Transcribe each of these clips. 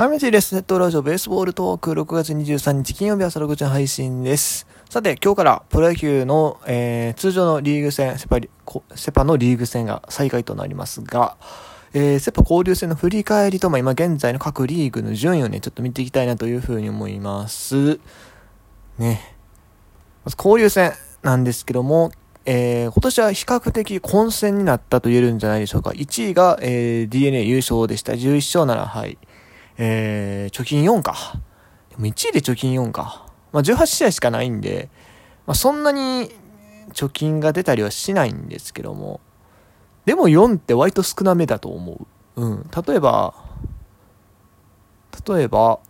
はい、メジです。ネットラジオベースボールトーク6月23日金曜日朝6時の配信です。さて、今日からプロ野球の、えー、通常のリーグ戦、セパリセパのリーグ戦が再開となりますが、えー、セパ交流戦の振り返りと、まあ、今現在の各リーグの順位をね、ちょっと見ていきたいなというふうに思います。ね。まず交流戦なんですけども、えー、今年は比較的混戦になったと言えるんじゃないでしょうか。1位が、えー、DNA 優勝でした。11勝7敗。えー、貯金4か。でも1位で貯金4か。まあ、18試合しかないんで、まあ、そんなに貯金が出たりはしないんですけども、でも4って割と少なめだと思う。うん。例えば、例えば、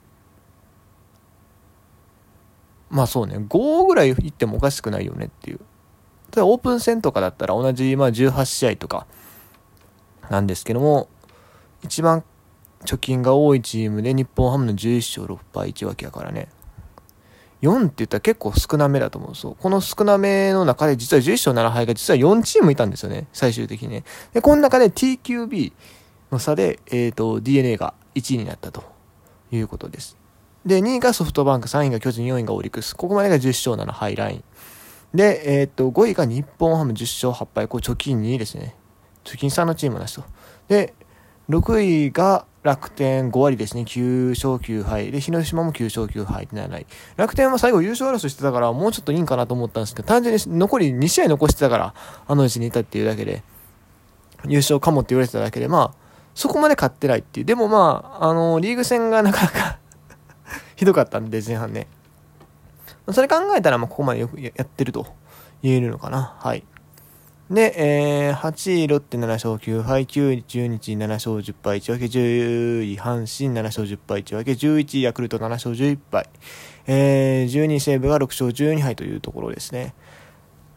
まあそうね、5ぐらいいってもおかしくないよねっていう。例えばオープン戦とかだったら同じ、まあ18試合とかなんですけども、一番貯金が多いチームで日本ハムの11勝6敗1分けやからね。4って言ったら結構少なめだと思う。そう。この少なめの中で実は11勝7敗が実は4チームいたんですよね。最終的にね。で、この中で TQB の差で、えっ、ー、と、DNA が1位になったということです。で、2位がソフトバンク、3位が巨人、4位がオリックス。ここまでが10勝7敗ライン。で、えっ、ー、と、5位が日本ハム10勝8敗。これ貯金2位ですね。貯金3のチームなしと。で、6位が楽天5割ですね。9勝9敗。で、広島も9勝9敗ってならない。楽天は最後優勝争いしてたから、もうちょっといいんかなと思ったんですけど、単純に残り2試合残してたから、あの位置にいたっていうだけで、優勝かもって言われてただけで、まあ、そこまで勝ってないっていう。でもまあ、あの、リーグ戦がなかなか ひどかったんで、前半ね。それ考えたら、まあ、ここまでよくやってると言えるのかな。はい。で、えー、8位ロッテ7勝9敗、9位中日7勝10敗1分け、10位阪神7勝10敗1分け、11位ヤクルト7勝11敗、えー、12位西武が6勝12敗というところですね。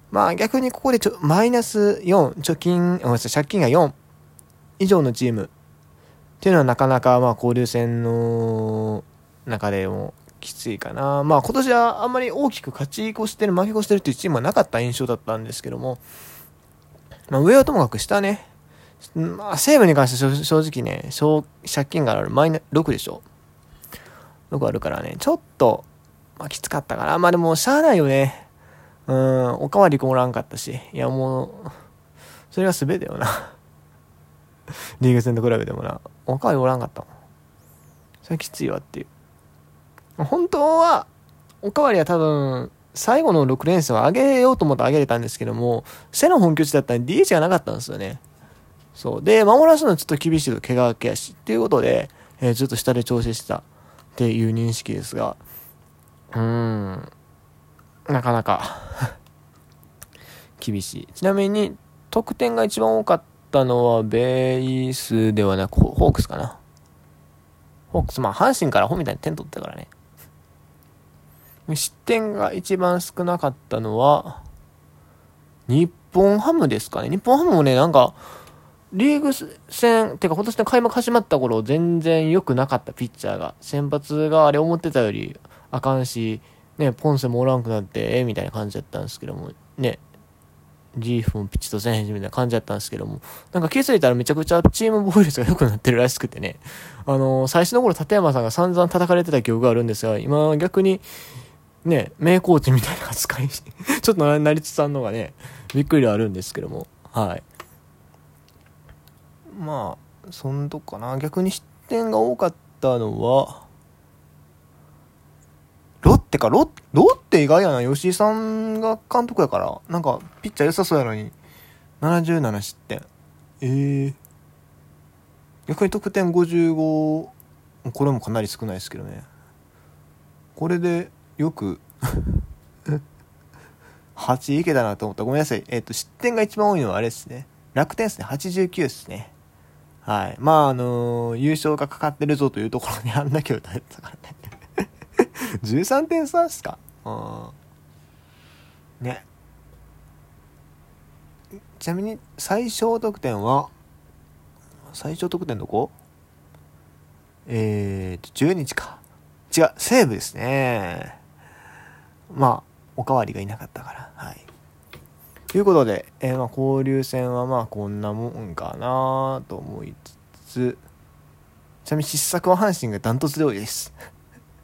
まあ逆にここでちょマイナス4、貯金、ごめんなさい、借金が4以上のチームっていうのはなかなかまあ交流戦の中でもきついかな。まあ今年はあんまり大きく勝ち越してる、負け越してるっていうチームはなかった印象だったんですけども、まあ、上はともかく下ね、まあ、西武に関して正直ね、借金があるマイナ6でしょ。6あるからね、ちょっと、まあ、きつかったから。まあでも、しゃあないよね。うん、おかわりもおらんかったし。いやもう、それが全てよな。リーグ戦と比べてもな、おかわりおらんかったもん。それきついわっていう。本当は、おかわりは多分、最後の6連戦は上げようと思って上げれたんですけども、背の本拠地だったんで DH がなかったんですよね。そう。で、守らすのはちょっと厳しいと怪我明けやし、っていうことで、えー、ずっと下で調整してたっていう認識ですが、うーん、なかなか 厳しい。ちなみに、得点が一番多かったのは、ベースではなく、ホークスかな。ホークス、まあ、阪神からホみたいに点取ったからね。失点が一番少なかったのは、日本ハムですかね。日本ハムもね、なんか、リーグ戦、てか今年の開幕始まった頃、全然良くなかったピッチャーが。先発があれ思ってたよりあかんし、ね、ポンセもおらんくなって、ええみたいな感じだったんですけども、ね、リーフもピッチとせんへんみたいな感じだったんですけども、なんか気づいたらめちゃくちゃチーム防御率が良くなってるらしくてね、あのー、最初の頃立山さんが散々叩かれてた記憶があるんですが、今逆に、ね、名コーチみたいな扱い ちょっと成立さんのがね、びっくりはあるんですけども、はい。まあ、そんとこかな。逆に失点が多かったのは、ロッテか、ロッロッテ意外やな。吉井さんが監督やから、なんか、ピッチャー良さそうやのに、77失点。ええー、逆に得点55、これもかなり少ないですけどね。これで、よく 8いけたなと思った。ごめんなさい。えっ、ー、と、失点が一番多いのはあれですね。楽天ですね。89ですね。はい。まあ、あのー、優勝がかかってるぞというところに あんだけ打たれてたからね 13点差ですか？うん。ね。ちなみに、最小得点は、最小得点どこ？えーと、10日か。違う、西武ですね。まあ、おかわりがいなかったから。はい。ということで、えー、まあ、交流戦はまあこんなもんかなと思いつつ、ちなみに失策は阪神がダントツで多いです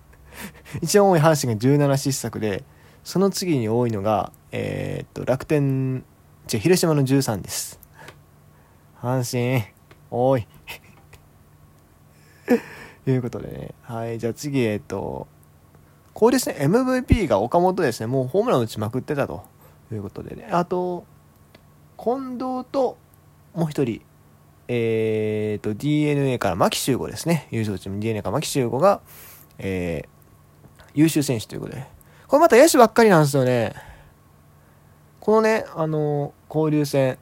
一番多い阪神が17失策でその次に多いのがえー、っと楽天じゃ広島の13です阪神多い ということでねはいじゃあ次え、っとこうですね MVP が岡本ですねもうホームラン打ちまくってたということでねあと近藤ともう一人えっ、ー、と、DNA から牧秀悟ですね。優勝チーム DNA から牧秀悟が、えー、優秀選手ということで。これまた野手ばっかりなんですよね。このね、あのー、交流戦、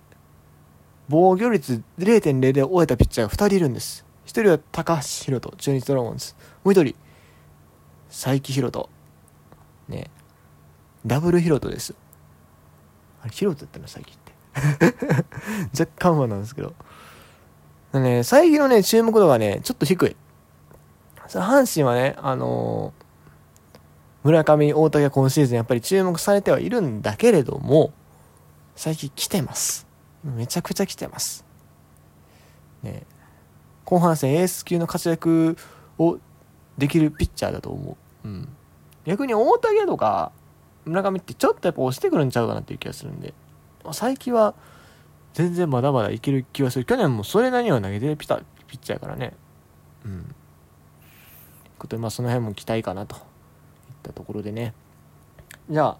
防御率0.0で終えたピッチャーが2人いるんです。1人は高橋宏斗、中日ドラゴンズ。もう1人、佐伯宏斗。ね。ダブル宏斗です。あれ、宏斗っての佐伯って。若干不安なんですけど。ね、佐伯のね、注目度がね、ちょっと低い。阪神はね、あのー、村上、大竹は今シーズンやっぱり注目されてはいるんだけれども、最近来てます。めちゃくちゃ来てます。ね、後半戦エース級の活躍をできるピッチャーだと思う。うん。逆に大竹とか村上ってちょっとやっぱ押してくるんちゃうかなっていう気がするんで、最近は、全然まだまだいける気がする。去年もそれなりには投げてるピタピッチャーやからね。うん。ことで、まあその辺も期待かなといったところでね。じゃあ、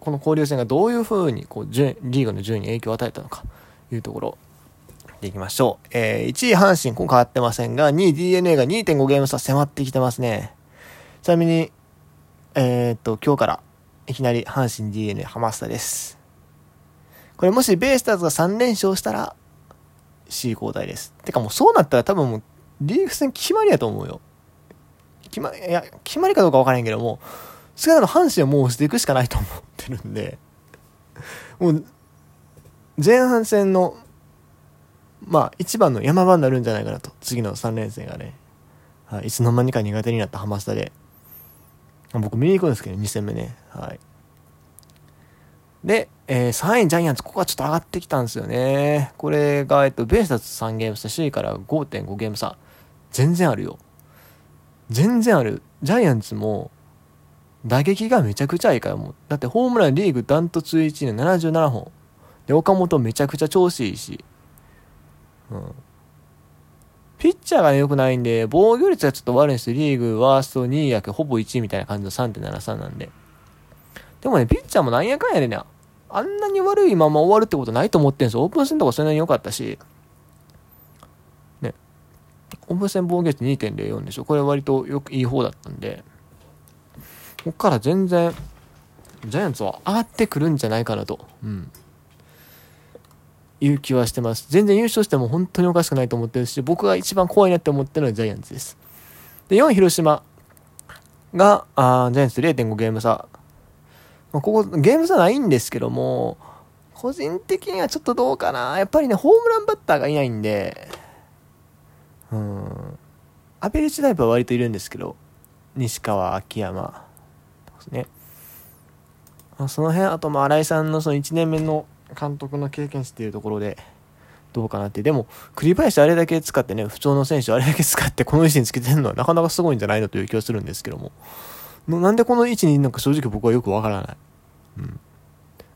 この交流戦がどういう風にこうリーグの順位に影響を与えたのかというところでいきましょう。えー、1位阪神、今回変わってませんが、2位 DNA が2.5ゲーム差迫ってきてますね。ちなみに、えー、っと、今日からいきなり阪神 DNA ハマスタです。これもしベイスターズが3連勝したら C 交代です。てかもうそうなったら多分もうリーグ戦決まりやと思うよ。決ま、いや、決まりかどうか分からへんけども、少なくとも阪神はもう押していくしかないと思ってるんで、もう、前半戦の、まあ、一番の山場になるんじゃないかなと。次の3連戦がね。はい、いつの間にか苦手になったハマスタで。僕見に行くんですけど、2戦目ね。はい。で、えー、3位ジャイアンツ、ここはちょっと上がってきたんですよね。これが、えっと、ベースターズ3ゲーム差、首位から5.5ゲーム差。全然あるよ。全然ある。ジャイアンツも、打撃がめちゃくちゃいいからもう。だってホームランリーグダントツ1位の77本。で、岡本めちゃくちゃ調子いいし。ピッチャーが、良くないんで、防御率はちょっと悪いんですよ。リーグワースト2位やけほぼ1位みたいな感じの3.73なんで。でもね、ピッチャーもなんやかんやでね、あんなに悪いまま終わるってことないと思ってんすよ。オープン戦とかそんなに良かったし、ね。オープン戦防御率2.04でしょ。これ割とよくいい方だったんで、こっから全然、ジャイアンツは上がってくるんじゃないかなと。うん。いう気はしてます。全然優勝しても本当におかしくないと思ってるし、僕が一番怖いなって思ってるのはジャイアンツです。で、4位広島が、あジャイアンツ0.5ゲーム差。まあ、ここ、ゲーム差ないんですけども、個人的にはちょっとどうかな。やっぱりね、ホームランバッターがいないんで、うん。アベレージタイプは割といるんですけど、西川、秋山、ですね。その辺、あと、ま、新井さんのその1年目の監督の経験値っていうところで、どうかなって。でも、栗林あれだけ使ってね、不調の選手あれだけ使ってこの位置につけてるのはなかなかすごいんじゃないのという気がするんですけども。なんでこの位置にいるのか正直僕はよくわからない。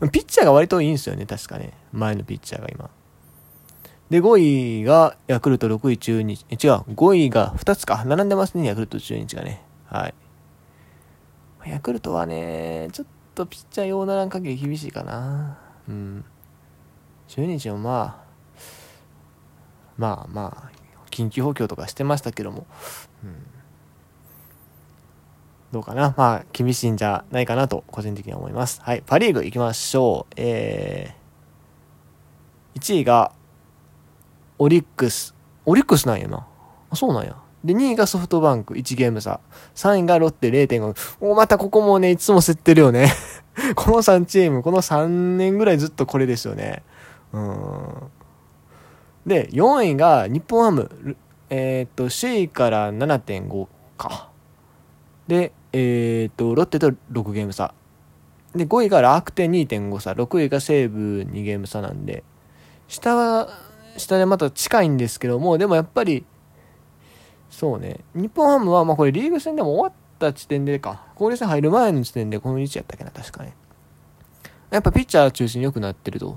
うん。ピッチャーが割といいんですよね、確かね。前のピッチャーが今。で、5位がヤクルト、6位中日。違う、5位が2つか。並んでますね、ヤクルト、中日がね。はい。ヤクルトはね、ちょっとピッチャー用ならん限り厳しいかな。うん。中日もまあ、まあまあ、緊急補強とかしてましたけども、うん。どうかな。まあ、厳しいんじゃないかなと、個人的には思います。はい。パリーグ行きましょう。えー、1位が、オリックス。オリックスなんやな。あ、そうなんや。で、2位がソフトバンク、1ゲーム差。3位がロッテ0.5。お、またここもね、いつも競ってるよね。この3チーム、この3年ぐらいずっとこれですよね。うん。で、4位が日本ハム。えー、っと、首位から7.5か。で、えー、っと、ロッテと6ゲーム差。で、5位が楽天2.5差、6位が西武2ゲーム差なんで、下は、下でまた近いんですけども、でもやっぱり、そうね。日本ハムは、まあこれリーグ戦でも終わった地点でか、交流戦入る前の時点でこの位置やったっけな、確かね。やっぱピッチャー中心に良くなってると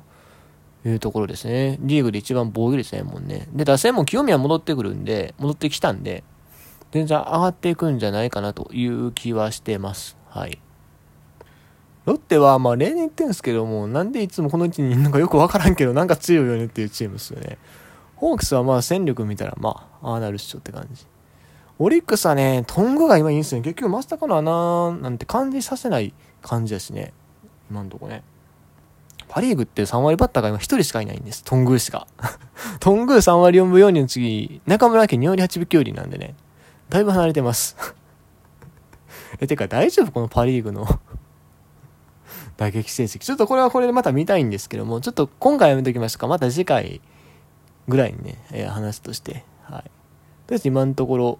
いうところですね。リーグで一番防御率やもんね。で、打線も清宮戻ってくるんで、戻ってきたんで、全然上がっていくんじゃないかなという気はしてます。はい。ロッテは、まあ例年言ってるんですけども、なんでいつもこの位置にいるのかよくわからんけど、なんか強いよねっていうチームですよね。ホークスはまあ戦力見たら、まあ、ああなるっしょって感じ。オリックスはね、トングが今いいんすよね。結局、マスタカの穴なんて感じさせない感じだしね。今んとこね。パリーグって3割バッターが今1人しかいないんです。トングーしか。トングー3割4分4厘の次、中村家2割8分9厘なんでね。だいぶ離れてます。え、てか大丈夫このパリーグの 打撃成績。ちょっとこれはこれでまた見たいんですけども、ちょっと今回やめときましたか。また次回ぐらいにね、えー、話として。はい。とりあえず今のところ、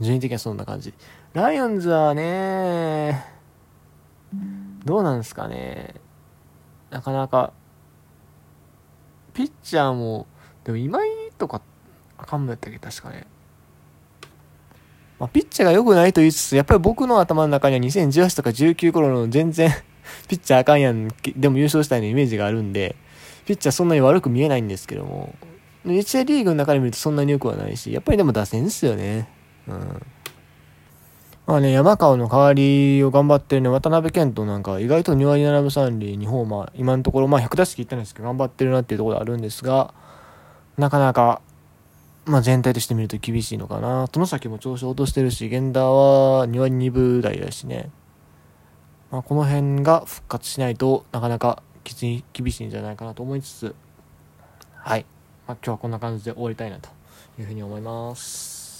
順位的にはそんな感じ。ライオンズはね、どうなんですかね。なかなか、ピッチャーも、でも今井とか、あかんのやったっけ確かね。まあ、ピッチャーが良くないと言いつつ、やっぱり僕の頭の中には2018とか19頃の全然 ピッチャーあかんやん、でも優勝したいのイメージがあるんで、ピッチャーそんなに悪く見えないんですけども、日大リーグの中で見るとそんなに良くはないし、やっぱりでも打線ですよね。うん。まあね、山川の代わりを頑張ってるね、渡辺健人なんか意外と2割7分3厘、2ホーマー、今のところ、まあ100打席いったんですけど、頑張ってるなっていうところあるんですが、なかなか、まあ全体として見ると厳しいのかな。外崎も調子落としてるし、源田は2割2分台だしね。まあこの辺が復活しないとなかなかきつい、厳しいんじゃないかなと思いつつ、はい。まあ今日はこんな感じで終わりたいなというふうに思います。